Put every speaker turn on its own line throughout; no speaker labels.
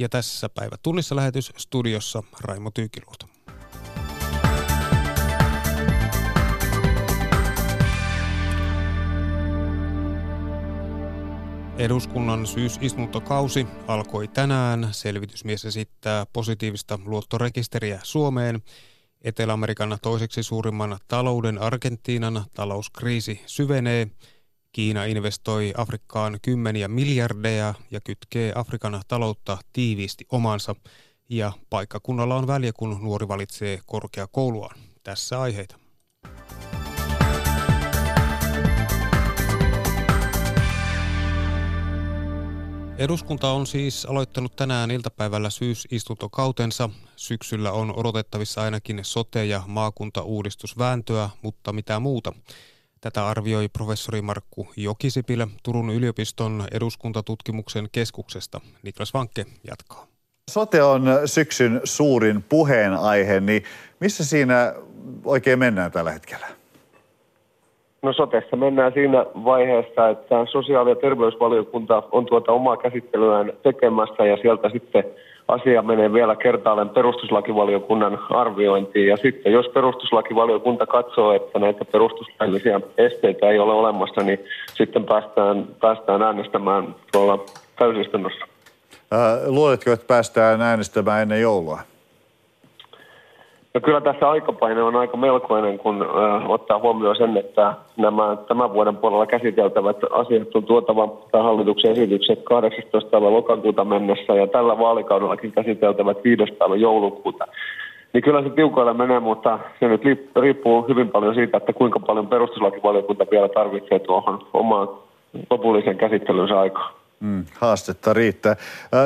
Ja tässä päivä tunnissa lähetys studiossa Raimo Tyykiluoto. Eduskunnan syysistuntokausi alkoi tänään. Selvitysmies esittää positiivista luottorekisteriä Suomeen. Etelä-Amerikan toiseksi suurimman talouden Argentiinan talouskriisi syvenee. Kiina investoi Afrikkaan kymmeniä miljardeja ja kytkee Afrikan taloutta tiiviisti omansa. Ja paikkakunnalla on väliä, kun nuori valitsee korkeakouluaan. Tässä aiheita. Eduskunta on siis aloittanut tänään iltapäivällä syysistuntokautensa. Syksyllä on odotettavissa ainakin sote- ja maakuntauudistusvääntöä, mutta mitä muuta. Tätä arvioi professori Markku Jokisipilä Turun yliopiston eduskuntatutkimuksen keskuksesta. Niklas Vankke jatkaa.
Sote on syksyn suurin puheenaihe, niin missä siinä oikein mennään tällä hetkellä?
No sotessa mennään siinä vaiheessa, että sosiaali- ja terveysvaliokunta on tuota omaa käsittelyään tekemässä ja sieltä sitten asia menee vielä kertaalleen perustuslakivaliokunnan arviointiin. Ja sitten jos perustuslakivaliokunta katsoo, että näitä perustuslaillisia esteitä ei ole olemassa, niin sitten päästään, päästään äänestämään tuolla täysistunnossa.
luuletko, että päästään äänestämään ennen joulua?
No kyllä tässä aikapaine on aika melkoinen, kun ö, ottaa huomioon sen, että nämä tämän vuoden puolella käsiteltävät asiat on tuotava tai hallituksen esitykset 18. päivä lokakuuta mennessä ja tällä vaalikaudellakin käsiteltävät 5. päivä joulukuuta. Niin kyllä se tiukoilla menee, mutta se nyt riippuu hyvin paljon siitä, että kuinka paljon perustuslakivaliokunta vielä tarvitsee tuohon omaan lopulliseen käsittelynsä aikaan.
Mm, haastetta riittää.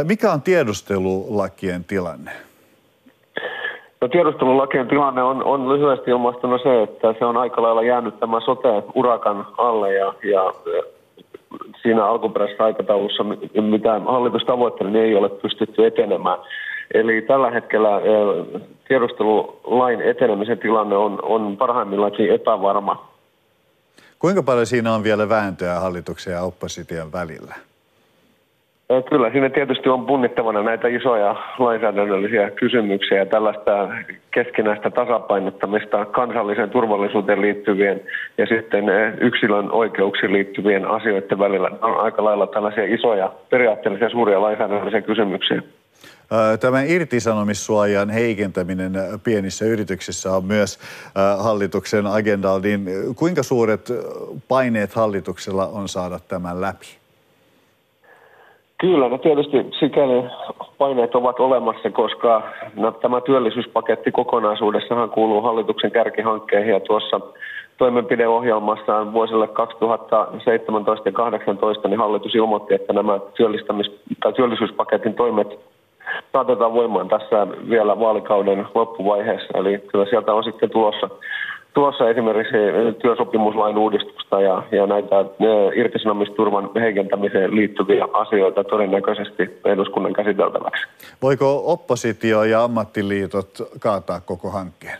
Mikä on tiedustelulakien tilanne?
No tiedustelulakien tilanne on, on lyhyesti ilmastuna se, että se on aika lailla jäänyt tämän sote-urakan alle ja, ja siinä alkuperäisessä aikataulussa, mitä hallitus tavoitteli, niin ei ole pystytty etenemään. Eli tällä hetkellä tiedustelulain etenemisen tilanne on, on parhaimmillaankin epävarma.
Kuinka paljon siinä on vielä vääntöä hallituksen ja opposition välillä?
Kyllä siinä tietysti on punnittavana näitä isoja lainsäädännöllisiä kysymyksiä ja tällaista keskinäistä tasapainottamista kansalliseen turvallisuuteen liittyvien ja sitten yksilön oikeuksiin liittyvien asioiden välillä. On aika lailla tällaisia isoja periaatteellisia suuria lainsäädännöllisiä kysymyksiä.
Tämä irtisanomissuojan heikentäminen pienissä yrityksissä on myös hallituksen agendalla. Niin kuinka suuret paineet hallituksella on saada tämän läpi?
Kyllä, no tietysti sikäli paineet ovat olemassa, koska no, tämä työllisyyspaketti kokonaisuudessahan kuuluu hallituksen kärkihankkeihin ja tuossa toimenpideohjelmassaan vuosille 2017 ja 2018 niin hallitus ilmoitti, että nämä työllistämis- tai työllisyyspaketin toimet saatetaan voimaan tässä vielä vaalikauden loppuvaiheessa. Eli kyllä sieltä on sitten tulossa tuossa esimerkiksi työsopimuslain uudistusta ja, ja näitä irtisanomisturvan heikentämiseen liittyviä asioita todennäköisesti eduskunnan käsiteltäväksi.
Voiko oppositio ja ammattiliitot kaataa koko hankkeen?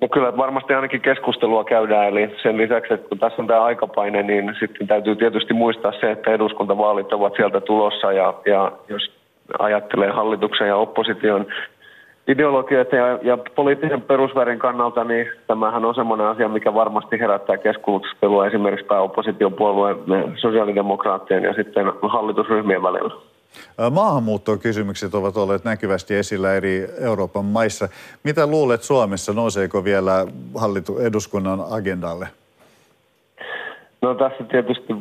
No kyllä varmasti ainakin keskustelua käydään, eli sen lisäksi, että kun tässä on tämä aikapaine, niin sitten täytyy tietysti muistaa se, että eduskuntavaalit ovat sieltä tulossa, ja, ja jos ajattelee hallituksen ja opposition ideologioita ja, ja poliittisen perusvärin kannalta, niin tämähän on semmoinen asia, mikä varmasti herättää keskustelua esimerkiksi pääoppositiopuolueen sosiaalidemokraattien ja sitten hallitusryhmien välillä.
Maahanmuuttokysymykset ovat olleet näkyvästi esillä eri Euroopan maissa. Mitä luulet Suomessa, nouseeko vielä hallitu- eduskunnan agendalle?
No tässä tietysti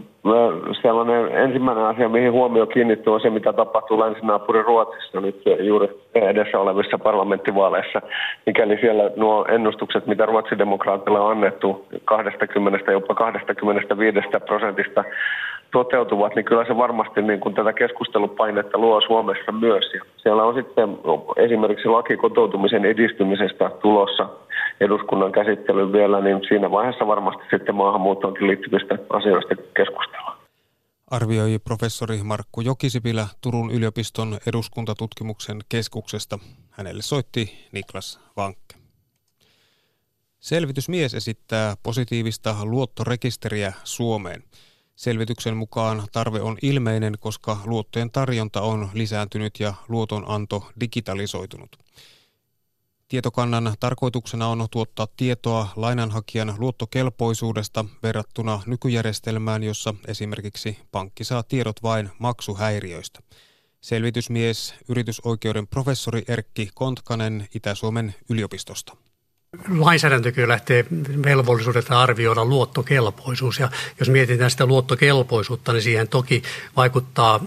sellainen ensimmäinen asia, mihin huomio kiinnittyy, on se, mitä tapahtuu länsinaapurin Ruotsissa nyt juuri edessä olevissa parlamenttivaaleissa. Mikäli siellä nuo ennustukset, mitä ruotsidemokraatille on annettu 20, jopa 25 prosentista toteutuvat, niin kyllä se varmasti niin kuin tätä keskustelupainetta luo Suomessa myös. Ja siellä on sitten esimerkiksi laki kotoutumisen edistymisestä tulossa eduskunnan käsittelyyn vielä, niin siinä vaiheessa varmasti sitten maahanmuuttoonkin liittyvistä asioista keskustellaan.
Arvioi professori Markku Jokisipilä Turun yliopiston eduskuntatutkimuksen keskuksesta. Hänelle soitti Niklas Vankke. Selvitysmies esittää positiivista luottorekisteriä Suomeen. Selvityksen mukaan tarve on ilmeinen, koska luottojen tarjonta on lisääntynyt ja luotonanto digitalisoitunut. Tietokannan tarkoituksena on tuottaa tietoa lainanhakijan luottokelpoisuudesta verrattuna nykyjärjestelmään, jossa esimerkiksi pankki saa tiedot vain maksuhäiriöistä. Selvitysmies, yritysoikeuden professori Erkki Kontkanen Itä-Suomen yliopistosta
lainsäädäntö kyllä lähtee velvollisuudelta arvioida luottokelpoisuus. Ja jos mietitään sitä luottokelpoisuutta, niin siihen toki vaikuttaa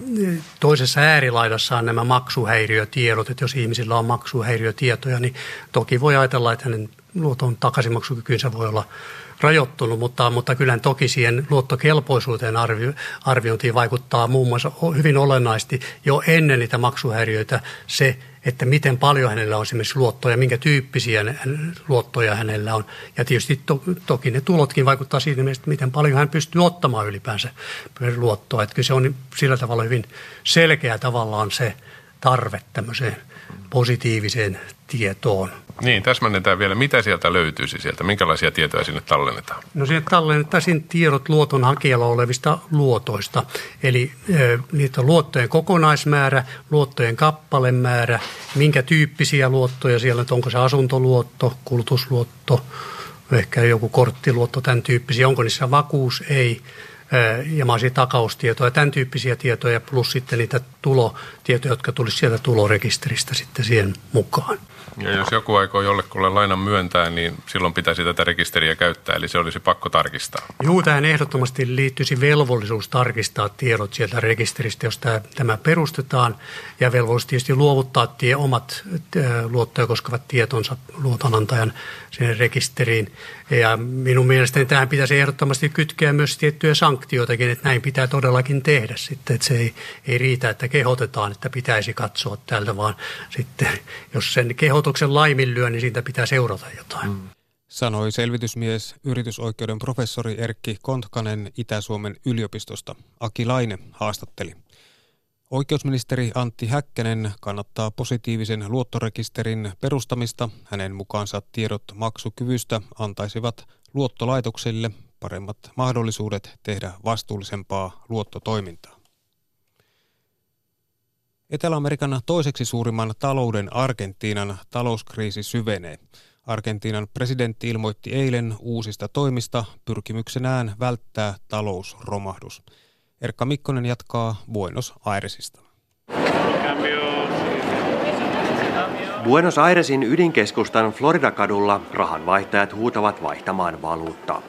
toisessa äärilaidassaan nämä maksuhäiriötiedot. Että jos ihmisillä on maksuhäiriötietoja, niin toki voi ajatella, että hänen luoton takaisinmaksukykynsä voi olla rajoittunut, mutta, mutta kyllä toki siihen luottokelpoisuuteen arvio, arviointiin vaikuttaa muun muassa hyvin olennaisesti jo ennen niitä maksuhäiriöitä se, että miten paljon hänellä on esimerkiksi luottoja, minkä tyyppisiä luottoja hänellä on. Ja tietysti to, toki ne tulotkin vaikuttaa siitä, että miten paljon hän pystyy ottamaan ylipäänsä luottoa. Että kyllä se on sillä tavalla hyvin selkeä tavallaan se tarve tämmöiseen positiiviseen tietoon.
Niin, täsmennetään vielä. Mitä sieltä löytyisi sieltä? Minkälaisia tietoja sinne tallennetaan?
No sinne tallennettaisiin tiedot luoton hakijalla olevista luotoista. Eli niitä luottojen kokonaismäärä, luottojen kappalemäärä, minkä tyyppisiä luottoja siellä, että onko se asuntoluotto, kulutusluotto, ehkä joku korttiluotto, tämän tyyppisiä, onko niissä vakuus, ei ja mahdollisia takaustietoja, tämän tyyppisiä tietoja, plus sitten niitä tulotietoja, jotka tulisi sieltä tulorekisteristä sitten siihen mukaan.
Ja jos joku aikoo jollekulle lainan myöntää, niin silloin pitäisi tätä rekisteriä käyttää, eli se olisi pakko tarkistaa.
Juu, tähän ehdottomasti liittyisi velvollisuus tarkistaa tiedot sieltä rekisteristä, jos tämä, perustetaan, ja velvollisuus tietysti luovuttaa tie, omat luottoja koskevat tietonsa luotonantajan sinne rekisteriin. Ja minun mielestäni tähän pitäisi ehdottomasti kytkeä myös tiettyjä sanktioitakin, että näin pitää todellakin tehdä sitten, että se ei, ei riitä, että kehotetaan, että pitäisi katsoa tältä, vaan sitten jos sen kehotuksen laiminlyö, niin siitä pitää seurata jotain. Mm.
Sanoi selvitysmies, yritysoikeuden professori Erkki Kontkanen Itä-Suomen yliopistosta. Aki Laine haastatteli. Oikeusministeri Antti Häkkänen kannattaa positiivisen luottorekisterin perustamista. Hänen mukaansa tiedot maksukyvystä antaisivat luottolaitoksille paremmat mahdollisuudet tehdä vastuullisempaa luottotoimintaa. Etelä-Amerikan toiseksi suurimman talouden Argentiinan talouskriisi syvenee. Argentiinan presidentti ilmoitti eilen uusista toimista pyrkimyksenään välttää talousromahdus. Erkka Mikkonen jatkaa Buenos Airesista.
Buenos Airesin ydinkeskustan Florida-kadulla rahanvaihtajat huutavat vaihtamaan valuuttaa.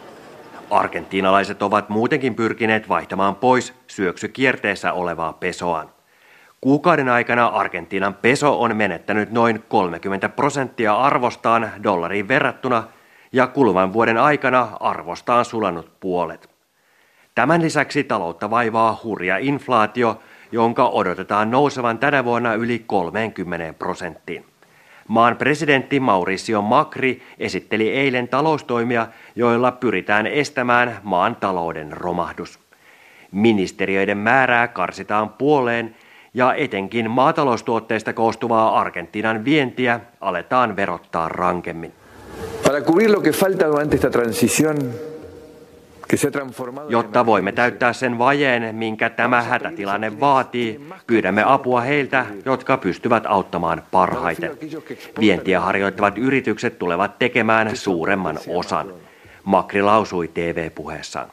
Argentiinalaiset ovat muutenkin pyrkineet vaihtamaan pois syöksykierteessä olevaa pesoaan. Kuukauden aikana Argentiinan peso on menettänyt noin 30 prosenttia arvostaan dollariin verrattuna ja kuluvan vuoden aikana arvostaan sulanut puolet. Tämän lisäksi taloutta vaivaa hurja inflaatio, jonka odotetaan nousevan tänä vuonna yli 30 prosenttiin. Maan presidentti Mauricio Macri esitteli eilen taloustoimia, joilla pyritään estämään maan talouden romahdus. Ministeriöiden määrää karsitaan puoleen ja etenkin maataloustuotteista koostuvaa Argentiinan vientiä aletaan verottaa rankemmin. Para cubrir lo que falta durante esta transición, Jotta voimme täyttää sen vajeen, minkä tämä hätätilanne vaatii, pyydämme apua heiltä, jotka pystyvät auttamaan parhaiten. Vientiä harjoittavat yritykset tulevat tekemään suuremman osan. Makri lausui TV-puheessaan.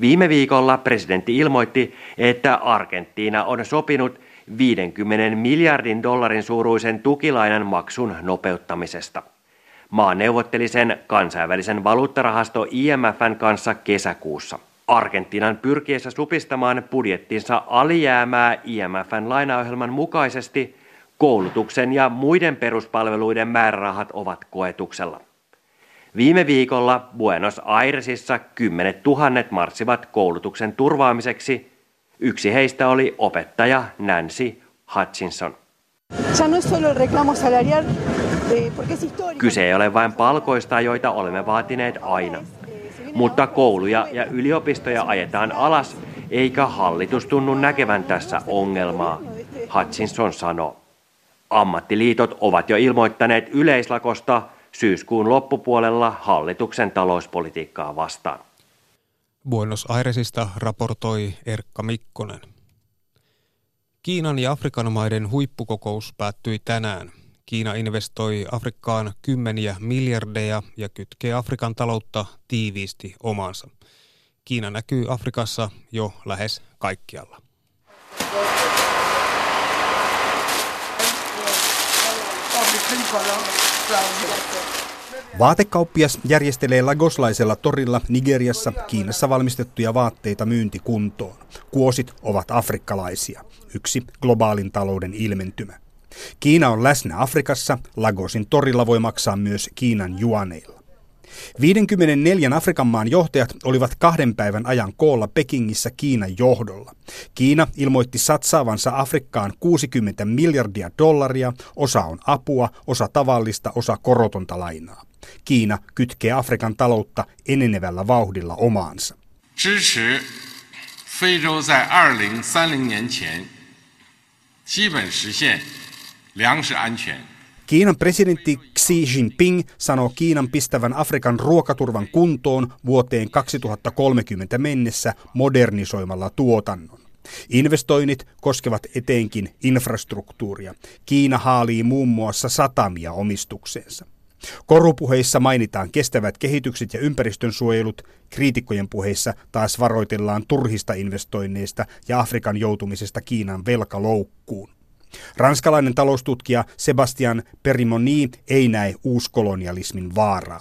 Viime viikolla presidentti ilmoitti, että Argentiina on sopinut 50 miljardin dollarin suuruisen tukilainan maksun nopeuttamisesta. Maa neuvotteli sen kansainvälisen valuuttarahasto IMFn kanssa kesäkuussa. Argentiinan pyrkiessä supistamaan budjettinsa alijäämää IMFn lainaohjelman mukaisesti koulutuksen ja muiden peruspalveluiden määrärahat ovat koetuksella. Viime viikolla Buenos Airesissa kymmenet tuhannet marssivat koulutuksen turvaamiseksi. Yksi heistä oli opettaja Nancy Hutchinson. Kyse ei ole vain palkoista, joita olemme vaatineet aina. Mutta kouluja ja yliopistoja ajetaan alas, eikä hallitus tunnu näkevän tässä ongelmaa, Hutchinson sanoo. Ammattiliitot ovat jo ilmoittaneet yleislakosta syyskuun loppupuolella hallituksen talouspolitiikkaa vastaan.
Buenos Airesista raportoi Erkka Mikkonen. Kiinan ja Afrikan maiden huippukokous päättyi tänään. Kiina investoi Afrikkaan kymmeniä miljardeja ja kytkee Afrikan taloutta tiiviisti omansa. Kiina näkyy Afrikassa jo lähes kaikkialla.
Vaatekauppias järjestelee lagoslaisella torilla Nigeriassa Kiinassa valmistettuja vaatteita myyntikuntoon. Kuosit ovat afrikkalaisia, yksi globaalin talouden ilmentymä. Kiina on läsnä Afrikassa, Lagosin torilla voi maksaa myös Kiinan juaneilla. 54 Afrikan maan johtajat olivat kahden päivän ajan koolla Pekingissä Kiinan johdolla. Kiina ilmoitti satsaavansa Afrikkaan 60 miljardia dollaria, osa on apua, osa tavallista, osa korotonta lainaa. Kiina kytkee Afrikan taloutta enenevällä vauhdilla omaansa. 支持非洲在2030年前基本实现粮食安全。 Kiinan presidentti Xi Jinping sanoo Kiinan pistävän Afrikan ruokaturvan kuntoon vuoteen 2030 mennessä modernisoimalla tuotannon. Investoinnit koskevat etenkin infrastruktuuria. Kiina haalii muun muassa satamia omistukseensa. Korupuheissa mainitaan kestävät kehitykset ja ympäristönsuojelut, kriitikkojen puheissa taas varoitellaan turhista investoinneista ja Afrikan joutumisesta Kiinan velkaloukkuun. Ranskalainen taloustutkija Sebastian Perimoni ei näe uuskolonialismin vaaraa.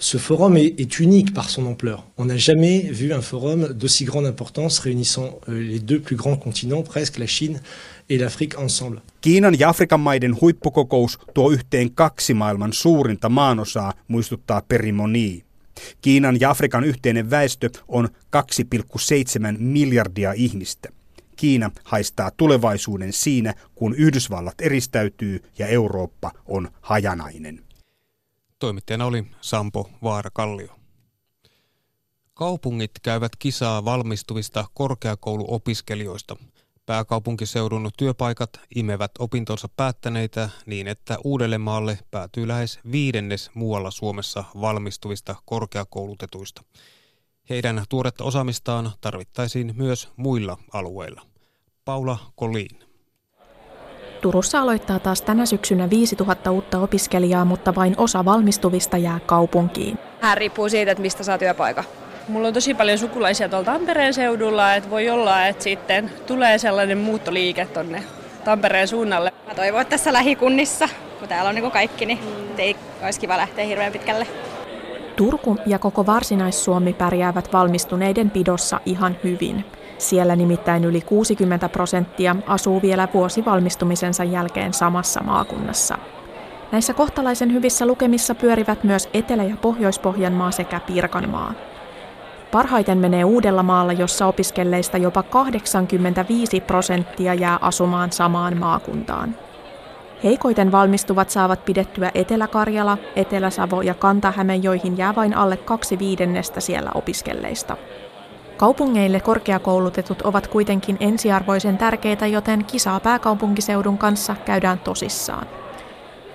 Ce forum est, unique par son ampleur. On n'a jamais vu un forum d'aussi grande importance réunissant euh, les deux plus grands continents, presque la Chine et l'Afrique ensemble.
Kiinan ja Afrikan maiden huippukokous tuo yhteen kaksi maailman suurinta maanosaa, muistuttaa Perimoni. Kiinan ja Afrikan yhteinen väestö on 2,7 miljardia ihmistä. Kiina haistaa tulevaisuuden siinä, kun Yhdysvallat eristäytyy ja Eurooppa on hajanainen.
Toimittajana oli Sampo Vaarakallio. Kaupungit käyvät kisaa valmistuvista korkeakouluopiskelijoista. Pääkaupunkiseudun työpaikat imevät opintonsa päättäneitä niin, että Uudellemaalle päätyy lähes viidennes muualla Suomessa valmistuvista korkeakoulutetuista. Heidän tuoretta osaamistaan tarvittaisiin myös muilla alueilla. Paula Kolin.
Turussa aloittaa taas tänä syksynä 5000 uutta opiskelijaa, mutta vain osa valmistuvista jää kaupunkiin.
Hän riippuu siitä, että mistä saa työpaikan. Mulla on tosi paljon sukulaisia tuolla Tampereen seudulla, että voi olla, että sitten tulee sellainen muuttoliike tonne Tampereen suunnalle.
Mä toivon, että tässä lähikunnissa, kun täällä on niin kuin kaikki, niin ei olisi kiva lähteä hirveän pitkälle.
Turku ja koko Varsinais-Suomi pärjäävät valmistuneiden pidossa ihan hyvin. Siellä nimittäin yli 60 prosenttia asuu vielä vuosi valmistumisensa jälkeen samassa maakunnassa. Näissä kohtalaisen hyvissä lukemissa pyörivät myös Etelä- ja Pohjois-Pohjanmaa sekä Pirkanmaa. Parhaiten menee Uudellamaalla, jossa opiskelleista jopa 85 prosenttia jää asumaan samaan maakuntaan. Heikoiten valmistuvat saavat pidettyä Etelä-Karjala, Etelä-Savo ja Kanta-Häme, joihin jää vain alle kaksi viidennestä siellä opiskelleista. Kaupungeille korkeakoulutetut ovat kuitenkin ensiarvoisen tärkeitä, joten kisaa pääkaupunkiseudun kanssa käydään tosissaan.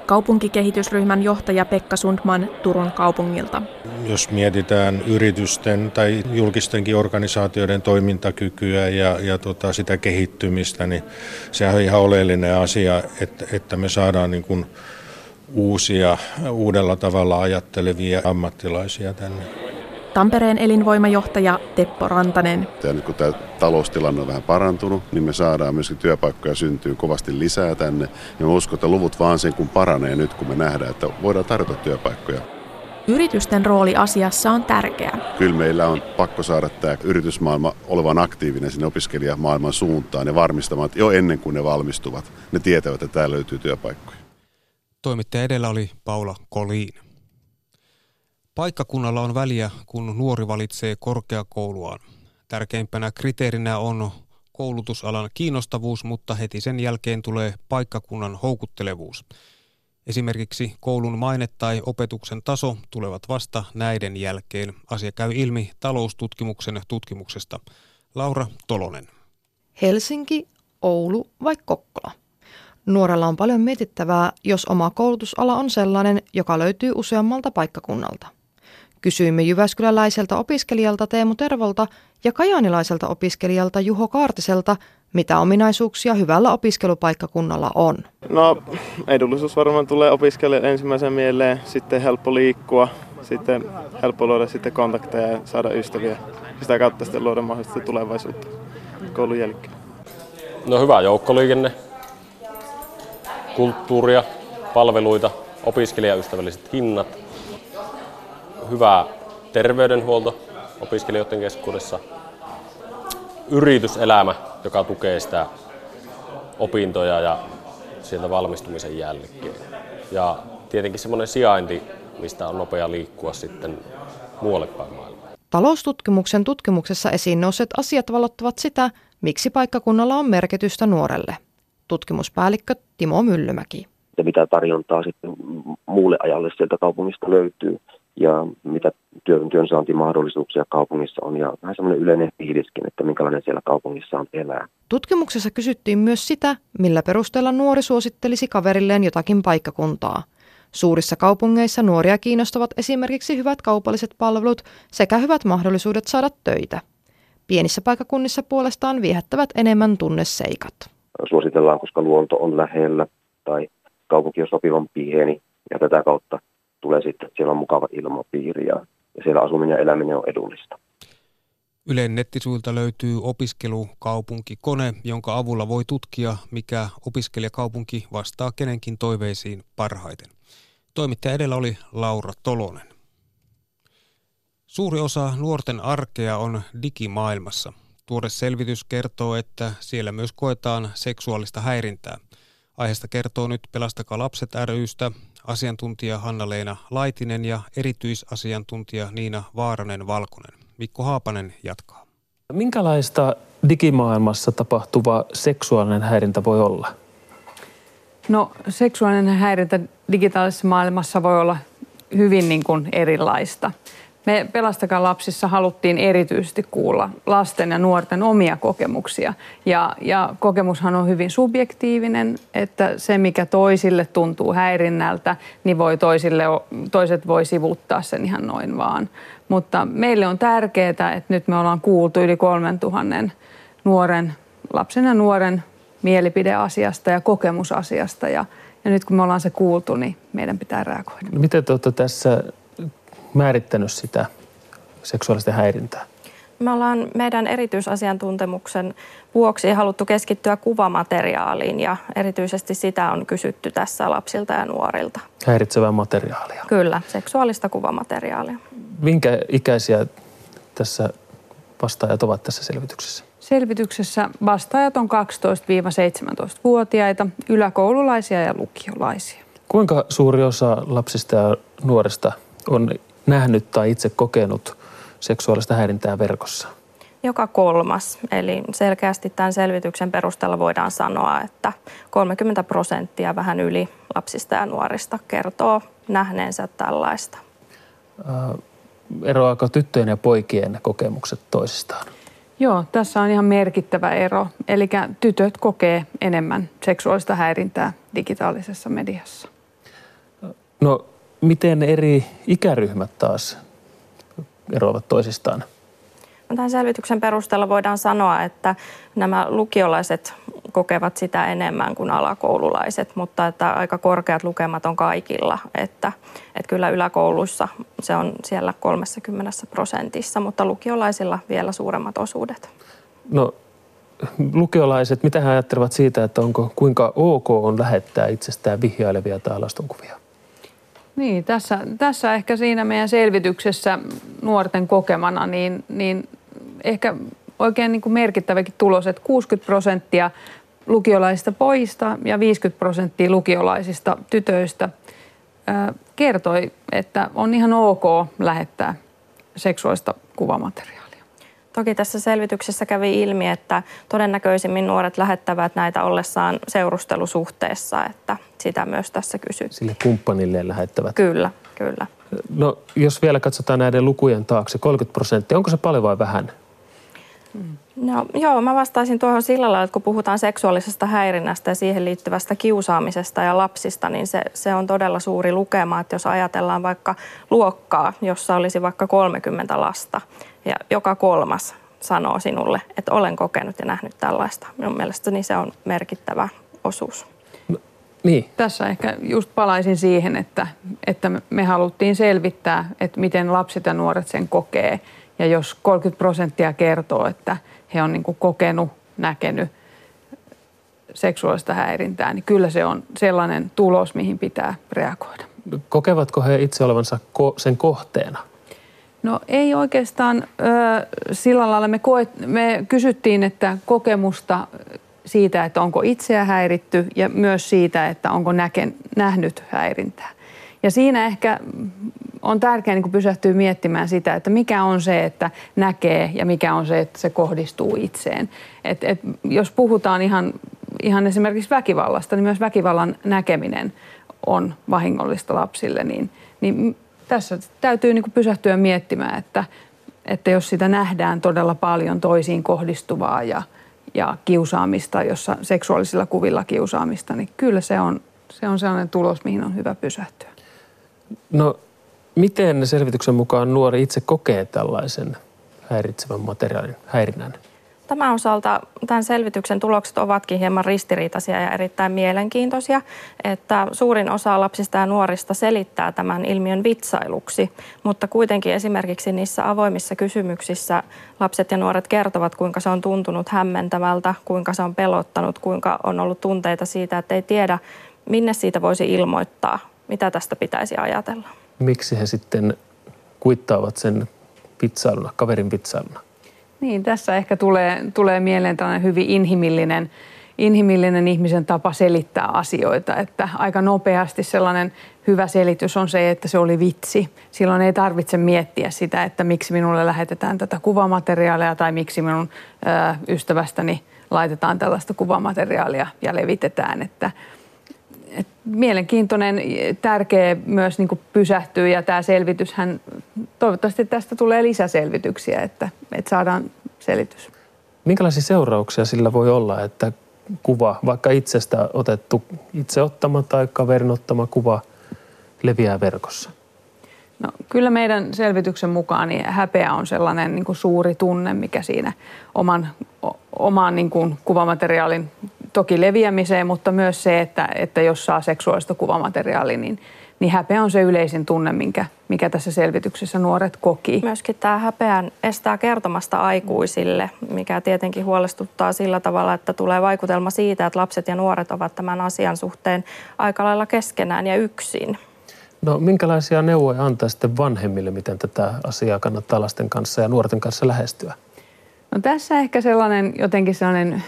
Kaupunkikehitysryhmän johtaja Pekka Sundman Turun kaupungilta.
Jos mietitään yritysten tai julkistenkin organisaatioiden toimintakykyä ja, ja tota sitä kehittymistä, niin se on ihan oleellinen asia, että, että me saadaan niin kuin uusia, uudella tavalla ajattelevia ammattilaisia tänne.
Tampereen elinvoimajohtaja Teppo Rantanen.
Ja nyt kun tämä taloustilanne on vähän parantunut, niin me saadaan myöskin työpaikkoja syntyy kovasti lisää tänne. Ja mä uskon, että luvut vaan sen kun paranee nyt, kun me nähdään, että voidaan tarjota työpaikkoja.
Yritysten rooli asiassa on tärkeä.
Kyllä meillä on pakko saada tämä yritysmaailma olevan aktiivinen sinne opiskelijamaailman suuntaan ja varmistamaan, että jo ennen kuin ne valmistuvat, ne tietävät, että täällä löytyy työpaikkoja.
Toimittaja edellä oli Paula Koliin. Paikkakunnalla on väliä, kun nuori valitsee korkeakouluaan. Tärkeimpänä kriteerinä on koulutusalan kiinnostavuus, mutta heti sen jälkeen tulee paikkakunnan houkuttelevuus. Esimerkiksi koulun maine tai opetuksen taso tulevat vasta näiden jälkeen. Asia käy ilmi taloustutkimuksen tutkimuksesta. Laura Tolonen.
Helsinki, Oulu vai Kokkola? Nuorella on paljon mietittävää, jos oma koulutusala on sellainen, joka löytyy useammalta paikkakunnalta. Kysyimme jyväskyläläiseltä opiskelijalta Teemu Tervolta ja kajaanilaiselta opiskelijalta Juho Kaartiselta, mitä ominaisuuksia hyvällä opiskelupaikkakunnalla on.
No edullisuus varmaan tulee opiskelijan ensimmäisen mieleen, sitten helppo liikkua, sitten helppo luoda sitten kontakteja ja saada ystäviä. Sitä kautta sitten luoda mahdollisesti tulevaisuutta koulun jälkeen.
No hyvä joukkoliikenne, kulttuuria, palveluita, opiskelijaystävälliset hinnat, hyvä terveydenhuolto opiskelijoiden keskuudessa, yrityselämä, joka tukee sitä opintoja ja sieltä valmistumisen jälkeen. Ja tietenkin semmoinen sijainti, mistä on nopea liikkua sitten muualle päin maailmaa.
Taloustutkimuksen tutkimuksessa esiin nousseet asiat valottavat sitä, miksi paikkakunnalla on merkitystä nuorelle. Tutkimuspäällikkö Timo Myllymäki.
Ja mitä tarjontaa sitten muulle ajalle sieltä kaupungista löytyy ja mitä työn, työnsaantimahdollisuuksia kaupungissa on ja vähän semmoinen yleinen fiiliskin, että minkälainen siellä kaupungissa on elää.
Tutkimuksessa kysyttiin myös sitä, millä perusteella nuori suosittelisi kaverilleen jotakin paikkakuntaa. Suurissa kaupungeissa nuoria kiinnostavat esimerkiksi hyvät kaupalliset palvelut sekä hyvät mahdollisuudet saada töitä. Pienissä paikakunnissa puolestaan viehättävät enemmän tunneseikat.
Suositellaan, koska luonto on lähellä tai kaupunki on sopivan pieni ja tätä kautta tulee sitten, että siellä on mukava ilmapiiri ja, ja siellä asuminen ja eläminen on edullista.
Ylen nettisuilta löytyy opiskelukaupunkikone, jonka avulla voi tutkia, mikä opiskelijakaupunki vastaa kenenkin toiveisiin parhaiten. Toimittaja edellä oli Laura Tolonen. Suuri osa nuorten arkea on digimaailmassa. Tuore selvitys kertoo, että siellä myös koetaan seksuaalista häirintää. Aiheesta kertoo nyt Pelastakaa lapset rystä asiantuntija Hanna-Leena Laitinen ja erityisasiantuntija Niina Vaaranen-Valkonen. Mikko Haapanen jatkaa.
Minkälaista digimaailmassa tapahtuva seksuaalinen häirintä voi olla?
No seksuaalinen häirintä digitaalisessa maailmassa voi olla hyvin niin kuin erilaista. Me Pelastakaa lapsissa haluttiin erityisesti kuulla lasten ja nuorten omia kokemuksia. Ja, ja kokemushan on hyvin subjektiivinen, että se mikä toisille tuntuu häirinnältä, niin voi toisille, toiset voi sivuttaa sen ihan noin vaan. Mutta meille on tärkeää, että nyt me ollaan kuultu yli 3000 nuoren, lapsen ja nuoren mielipideasiasta ja kokemusasiasta. Ja, ja nyt kun me ollaan se kuultu, niin meidän pitää reagoida.
No miten te olette tässä määrittänyt sitä seksuaalista häirintää?
Me ollaan meidän erityisasiantuntemuksen vuoksi haluttu keskittyä kuvamateriaaliin ja erityisesti sitä on kysytty tässä lapsilta ja nuorilta.
Häiritsevää materiaalia?
Kyllä, seksuaalista kuvamateriaalia.
Minkä ikäisiä tässä vastaajat ovat tässä selvityksessä?
Selvityksessä vastaajat on 12-17-vuotiaita, yläkoululaisia ja lukiolaisia.
Kuinka suuri osa lapsista ja nuorista on nähnyt tai itse kokenut seksuaalista häirintää verkossa?
Joka kolmas. Eli selkeästi tämän selvityksen perusteella voidaan sanoa, että 30 prosenttia vähän yli lapsista ja nuorista kertoo nähneensä tällaista.
eroaako tyttöjen ja poikien kokemukset toisistaan?
Joo, tässä on ihan merkittävä ero. Eli tytöt kokee enemmän seksuaalista häirintää digitaalisessa mediassa.
No miten eri ikäryhmät taas eroavat toisistaan?
No, tämän selvityksen perusteella voidaan sanoa, että nämä lukiolaiset kokevat sitä enemmän kuin alakoululaiset, mutta että aika korkeat lukemat on kaikilla. Että, että kyllä yläkouluissa se on siellä 30 prosentissa, mutta lukiolaisilla vielä suuremmat osuudet.
No lukiolaiset, mitä he ajattelevat siitä, että onko, kuinka ok on lähettää itsestään vihjailevia tai alastonkuvia?
Niin, tässä, tässä ehkä siinä meidän selvityksessä nuorten kokemana, niin, niin ehkä oikein niin kuin merkittäväkin tulos, että 60 prosenttia lukiolaisista poista ja 50 prosenttia lukiolaisista tytöistä kertoi, että on ihan ok lähettää seksuaalista kuvamateriaalia.
Toki tässä selvityksessä kävi ilmi, että todennäköisimmin nuoret lähettävät näitä ollessaan seurustelusuhteessa, että sitä myös tässä kysyttiin.
Sille kumppanille lähettävät?
Kyllä, kyllä.
No jos vielä katsotaan näiden lukujen taakse, 30 prosenttia, onko se paljon vai vähän?
No, joo, mä vastaisin tuohon sillä lailla, että kun puhutaan seksuaalisesta häirinnästä ja siihen liittyvästä kiusaamisesta ja lapsista, niin se, se on todella suuri lukema, että jos ajatellaan vaikka luokkaa, jossa olisi vaikka 30 lasta ja joka kolmas sanoo sinulle, että olen kokenut ja nähnyt tällaista. Minun mielestäni se on merkittävä osuus.
No, niin. Tässä ehkä just palaisin siihen, että, että me haluttiin selvittää, että miten lapset ja nuoret sen kokee. Ja jos 30 prosenttia kertoo, että he on niin kuin kokenut, näkenyt seksuaalista häirintää, niin kyllä se on sellainen tulos, mihin pitää reagoida.
Kokevatko he itse olevansa sen kohteena?
No ei oikeastaan ö, sillä lailla. Me, koet, me kysyttiin, että kokemusta siitä, että onko itseä häiritty ja myös siitä, että onko näken, nähnyt häirintää. Ja siinä ehkä on tärkeää niin pysähtyä miettimään sitä, että mikä on se, että näkee ja mikä on se, että se kohdistuu itseen. Et, et, jos puhutaan ihan, ihan esimerkiksi väkivallasta, niin myös väkivallan näkeminen on vahingollista lapsille, niin, niin tässä täytyy niin pysähtyä miettimään, että, että jos sitä nähdään todella paljon toisiin kohdistuvaa ja, ja kiusaamista, jossa seksuaalisilla kuvilla kiusaamista, niin kyllä se on, se on sellainen tulos, mihin on hyvä pysähtyä.
No Miten selvityksen mukaan nuori itse kokee tällaisen häiritsevän materiaalin häirinnän?
Tämän osalta tämän selvityksen tulokset ovatkin hieman ristiriitaisia ja erittäin mielenkiintoisia, että suurin osa lapsista ja nuorista selittää tämän ilmiön vitsailuksi, mutta kuitenkin esimerkiksi niissä avoimissa kysymyksissä lapset ja nuoret kertovat, kuinka se on tuntunut hämmentävältä, kuinka se on pelottanut, kuinka on ollut tunteita siitä, että ei tiedä, minne siitä voisi ilmoittaa, mitä tästä pitäisi ajatella
miksi he sitten kuittaavat sen pizzailuna, kaverin pizzailuna?
Niin, tässä ehkä tulee, tulee mieleen tällainen hyvin inhimillinen, inhimillinen ihmisen tapa selittää asioita, että aika nopeasti sellainen hyvä selitys on se, että se oli vitsi. Silloin ei tarvitse miettiä sitä, että miksi minulle lähetetään tätä kuvamateriaalia tai miksi minun ö, ystävästäni laitetaan tällaista kuvamateriaalia ja levitetään, että – et mielenkiintoinen, tärkeä myös niin pysähtyä ja tämä selvityshän, toivottavasti tästä tulee lisäselvityksiä, että, että saadaan selitys.
Minkälaisia seurauksia sillä voi olla, että kuva, vaikka itsestä otettu, itse ottama tai kaverin ottama kuva leviää verkossa?
No, kyllä meidän selvityksen mukaan niin häpeä on sellainen niin kuin suuri tunne, mikä siinä oman, oman niin kuin kuvamateriaalin toki leviämiseen, mutta myös se, että, että jos saa seksuaalista kuvamateriaalia, niin, niin häpeä on se yleisin tunne, minkä, mikä tässä selvityksessä nuoret koki.
Myöskin tämä häpeän estää kertomasta aikuisille, mikä tietenkin huolestuttaa sillä tavalla, että tulee vaikutelma siitä, että lapset ja nuoret ovat tämän asian suhteen aika lailla keskenään ja yksin.
No minkälaisia neuvoja antaa sitten vanhemmille, miten tätä asiaa kannattaa lasten kanssa ja nuorten kanssa lähestyä?
No tässä ehkä sellainen jotenkin sellainen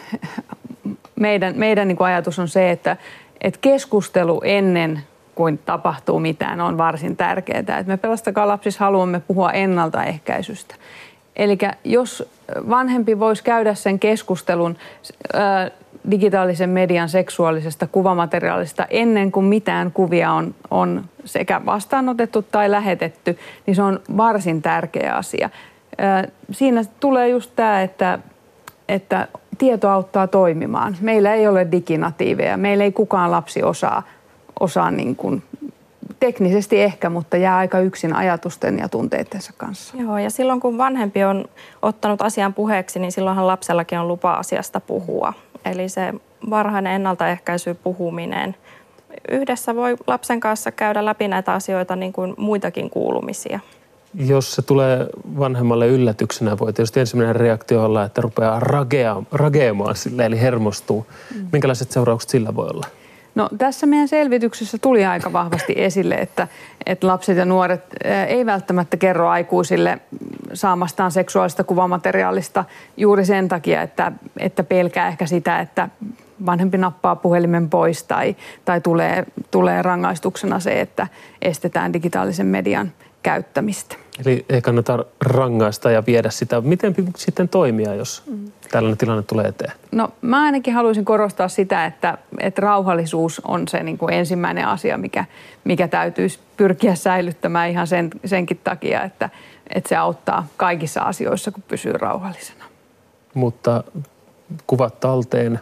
meidän, meidän niin kuin ajatus on se, että, että keskustelu ennen kuin tapahtuu mitään on varsin tärkeää. Että me Pelastakaa lapsissa haluamme puhua ennaltaehkäisystä. Eli jos vanhempi voisi käydä sen keskustelun digitaalisen median seksuaalisesta kuvamateriaalista ennen kuin mitään kuvia on, on sekä vastaanotettu tai lähetetty, niin se on varsin tärkeä asia. Siinä tulee just tämä, että, että tieto auttaa toimimaan. Meillä ei ole diginatiiveja, meillä ei kukaan lapsi osaa, osaa niin kuin teknisesti ehkä, mutta jää aika yksin ajatusten ja tunteittensa kanssa.
Joo, ja silloin kun vanhempi on ottanut asian puheeksi, niin silloinhan lapsellakin on lupa asiasta puhua. Eli se varhainen ennaltaehkäisy, puhuminen. Yhdessä voi lapsen kanssa käydä läpi näitä asioita niin kuin muitakin kuulumisia.
Jos se tulee vanhemmalle yllätyksenä, voi tietysti ensimmäinen reaktio olla, että rupeaa ragea, rageamaan sille, eli hermostuu. Mm. Minkälaiset seuraukset sillä voi olla?
No tässä meidän selvityksessä tuli aika vahvasti esille, että, että lapset ja nuoret ei välttämättä kerro aikuisille saamastaan seksuaalista kuvamateriaalista juuri sen takia, että, että pelkää ehkä sitä, että vanhempi nappaa puhelimen pois tai, tai tulee, tulee rangaistuksena se, että estetään digitaalisen median käyttämistä.
Eli ei kannata rangaista ja viedä sitä. Miten sitten toimia, jos mm. tällainen tilanne tulee eteen?
No mä ainakin haluaisin korostaa sitä, että, että rauhallisuus on se niin kuin ensimmäinen asia, mikä, mikä täytyisi pyrkiä säilyttämään ihan sen, senkin takia, että, että se auttaa kaikissa asioissa, kun pysyy rauhallisena.
mutta kuvat talteen,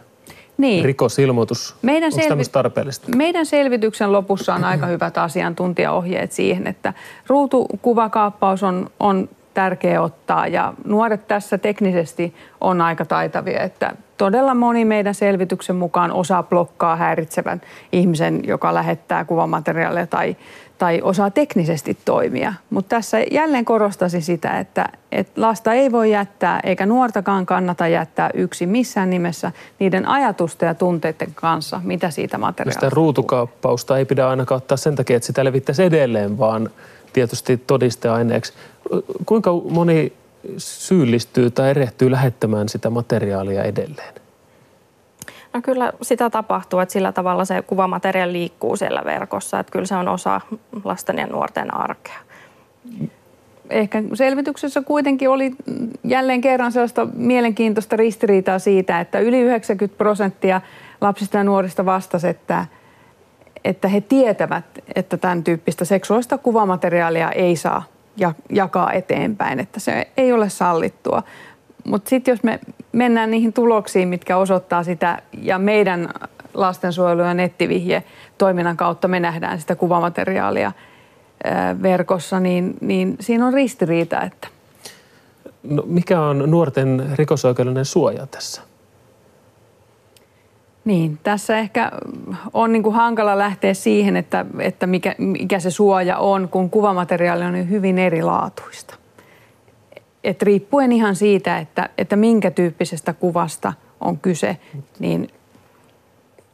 niin. rikosilmoitus, meidän onko selvi- tarpeellista?
Meidän selvityksen lopussa on aika hyvät asiantuntijaohjeet siihen, että ruutukuvakaappaus on, on tärkeä ottaa ja nuoret tässä teknisesti on aika taitavia, että todella moni meidän selvityksen mukaan osaa blokkaa häiritsevän ihmisen, joka lähettää kuvamateriaalia tai, tai osaa teknisesti toimia. Mutta tässä jälleen korostaisin sitä, että, että lasta ei voi jättää eikä nuortakaan kannata jättää yksi missään nimessä niiden ajatusten ja tunteiden kanssa, mitä siitä materiaalista
Sitä ruutukaappausta ei pidä ainakaan ottaa sen takia, että sitä levittäisi edelleen, vaan tietysti todisteaineeksi. Kuinka moni syyllistyy tai erehtyy lähettämään sitä materiaalia edelleen?
No kyllä sitä tapahtuu, että sillä tavalla se kuvamateriaali liikkuu siellä verkossa, että kyllä se on osa lasten ja nuorten arkea.
Ehkä selvityksessä kuitenkin oli jälleen kerran sellaista mielenkiintoista ristiriitaa siitä, että yli 90 prosenttia lapsista ja nuorista vastasi, että, että he tietävät, että tämän tyyppistä seksuaalista kuvamateriaalia ei saa jakaa eteenpäin, että se ei ole sallittua. Mutta sitten jos me mennään niihin tuloksiin, mitkä osoittaa sitä, ja meidän lastensuojelu- ja nettivihje toiminnan kautta me nähdään sitä kuvamateriaalia verkossa, niin, niin siinä on ristiriita. Että.
No, mikä on nuorten rikosoikeudellinen suoja tässä?
Niin, tässä ehkä on niin kuin hankala lähteä siihen, että, että mikä, mikä se suoja on, kun kuvamateriaali on niin hyvin erilaatuista. Et riippuen ihan siitä, että, että minkä tyyppisestä kuvasta on kyse, niin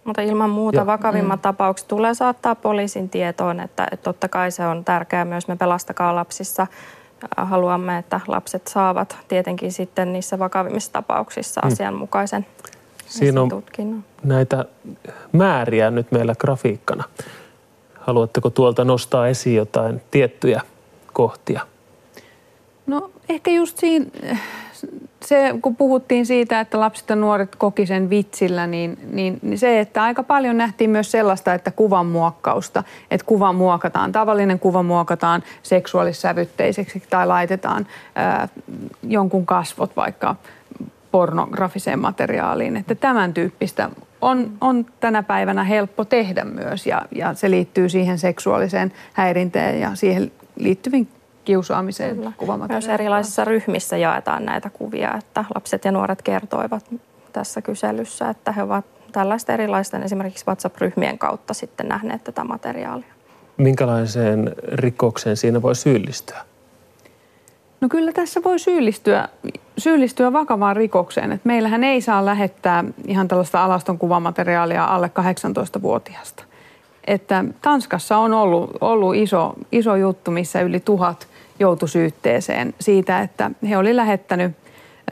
mutta ilman muuta ja, vakavimmat mm. tapaukset tulee saattaa poliisin tietoon, että, että totta kai se on tärkeää myös me Pelastakaa lapsissa. Haluamme, että lapset saavat tietenkin sitten niissä vakavimmissa tapauksissa mm. asianmukaisen
Siinä on tutkinnon. näitä määriä nyt meillä grafiikkana. Haluatteko tuolta nostaa esiin jotain tiettyjä kohtia?
No ehkä just siinä, se, kun puhuttiin siitä, että lapset ja nuoret koki sen vitsillä, niin, niin, niin se, että aika paljon nähtiin myös sellaista, että kuvan muokkausta, että kuva muokataan, tavallinen kuva muokataan seksuaalissävytteiseksi tai laitetaan ää, jonkun kasvot vaikka pornografiseen materiaaliin. Että tämän tyyppistä on, on tänä päivänä helppo tehdä myös ja, ja se liittyy siihen seksuaaliseen häirinteen ja siihen liittyviin kiusaamiseen
Myös erilaisissa ryhmissä jaetaan näitä kuvia, että lapset ja nuoret kertoivat tässä kyselyssä, että he ovat tällaisten erilaisten esimerkiksi WhatsApp-ryhmien kautta sitten nähneet tätä materiaalia.
Minkälaiseen rikokseen siinä voi syyllistyä?
No kyllä tässä voi syyllistyä, syyllistyä vakavaan rikokseen. Et meillähän ei saa lähettää ihan tällaista alaston kuvamateriaalia alle 18-vuotiaasta. Että Tanskassa on ollut, ollut iso, iso juttu, missä yli tuhat joutui syytteeseen siitä, että he oli lähettänyt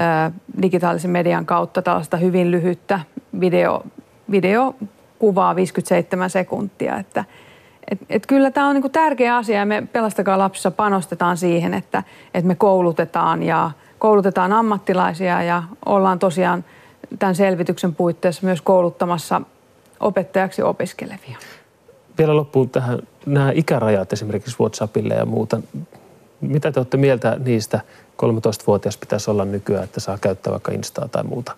ä, digitaalisen median kautta tällaista hyvin lyhyttä video, videokuvaa 57 sekuntia. Että, et, et kyllä tämä on niinku tärkeä asia ja me Pelastakaa lapsissa panostetaan siihen, että et me koulutetaan ja koulutetaan ammattilaisia ja ollaan tosiaan tämän selvityksen puitteissa myös kouluttamassa opettajaksi opiskelevia.
Vielä loppuun tähän nämä ikärajat esimerkiksi WhatsAppille ja muuta. Mitä te olette mieltä niistä? 13-vuotias pitäisi olla nykyään, että saa käyttää vaikka Instaa tai muuta.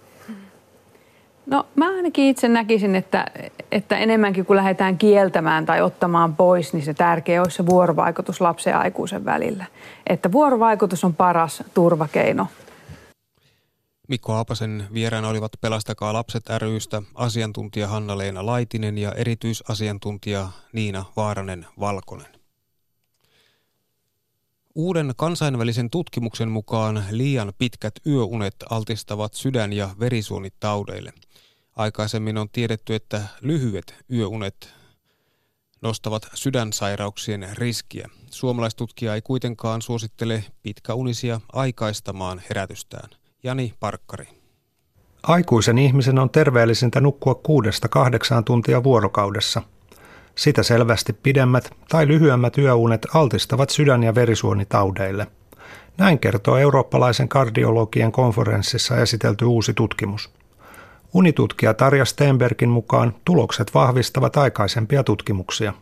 No mä ainakin itse näkisin, että, että enemmänkin kun lähdetään kieltämään tai ottamaan pois, niin se tärkeä olisi se vuorovaikutus lapsen ja aikuisen välillä. Että vuorovaikutus on paras turvakeino.
Mikko Haapasen vieraana olivat Pelastakaa lapset rystä asiantuntija Hanna-Leena Laitinen ja erityisasiantuntija Niina Vaaranen-Valkonen. Uuden kansainvälisen tutkimuksen mukaan liian pitkät yöunet altistavat sydän- ja verisuonitaudeille. Aikaisemmin on tiedetty, että lyhyet yöunet nostavat sydänsairauksien riskiä. Suomalaistutkija ei kuitenkaan suosittele pitkäunisia aikaistamaan herätystään. Jani Parkkari.
Aikuisen ihmisen on terveellisintä nukkua kuudesta kahdeksaan tuntia vuorokaudessa – sitä selvästi pidemmät tai lyhyemmät yöunet altistavat sydän- ja verisuonitaudeille. Näin kertoo eurooppalaisen kardiologien konferenssissa esitelty uusi tutkimus. Unitutkija Tarja Stenbergin mukaan tulokset vahvistavat aikaisempia tutkimuksia.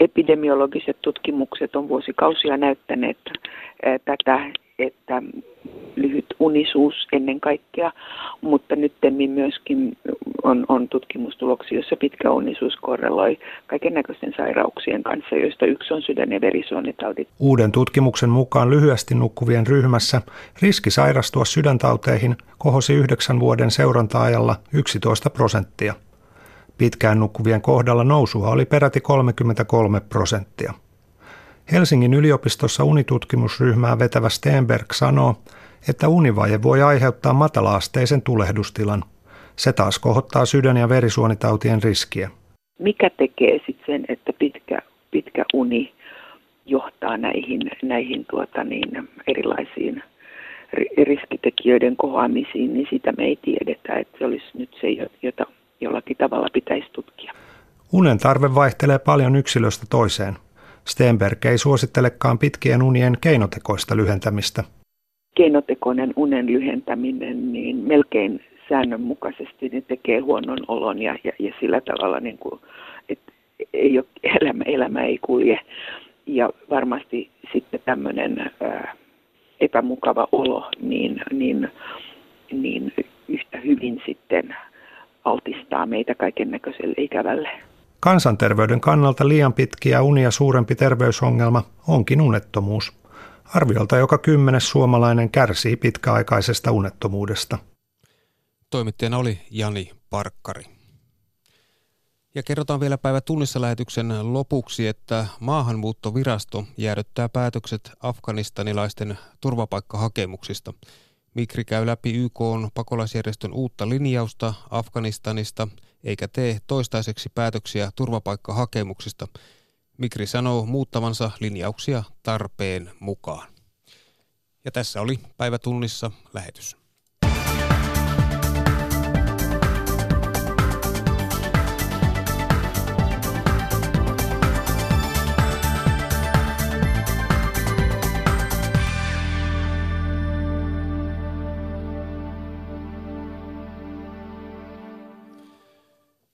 Epidemiologiset tutkimukset on vuosikausia näyttäneet tätä
että lyhyt unisuus ennen kaikkea, mutta nyt myöskin on, on tutkimustuloksia, joissa pitkä unisuus korreloi kaiken näköisten sairauksien kanssa, joista yksi on sydän- ja verisuonitauti.
Uuden tutkimuksen mukaan lyhyesti nukkuvien ryhmässä riski sairastua sydäntauteihin kohosi yhdeksän vuoden seuranta-ajalla 11 prosenttia. Pitkään nukkuvien kohdalla nousua oli peräti 33 prosenttia. Helsingin yliopistossa unitutkimusryhmää vetävä Stenberg sanoo, että univaje voi aiheuttaa matalaasteisen tulehdustilan. Se taas kohottaa sydän- ja verisuonitautien riskiä.
Mikä tekee sitten sen, että pitkä, pitkä uni johtaa näihin, näihin tuota niin, erilaisiin riskitekijöiden kohoamisiin, niin sitä me ei tiedetä, että se olisi nyt se, jota jollakin tavalla pitäisi tutkia.
Unen tarve vaihtelee paljon yksilöstä toiseen. Stenberg ei suosittelekaan pitkien unien keinotekoista lyhentämistä.
Keinotekoinen unen lyhentäminen, niin melkein säännönmukaisesti niin tekee huonon olon ja, ja, ja sillä tavalla, niin kuin, että ei ole, elämä, elämä ei kulje. Ja varmasti sitten tämmöinen ää, epämukava olo, niin, niin, niin yhtä hyvin sitten altistaa meitä kaiken näköiselle ikävälle.
Kansanterveyden kannalta liian pitkiä unia suurempi terveysongelma onkin unettomuus. Arviolta joka kymmenes suomalainen kärsii pitkäaikaisesta unettomuudesta.
Toimittajana oli Jani Parkkari. Ja kerrotaan vielä päivä tunnissa lähetyksen lopuksi, että maahanmuuttovirasto jäädyttää päätökset afganistanilaisten turvapaikkahakemuksista. Mikri käy läpi YK on pakolaisjärjestön uutta linjausta Afganistanista eikä tee toistaiseksi päätöksiä turvapaikkahakemuksista. Mikri sanoo muuttavansa linjauksia tarpeen mukaan. Ja tässä oli päivätunnissa lähetys.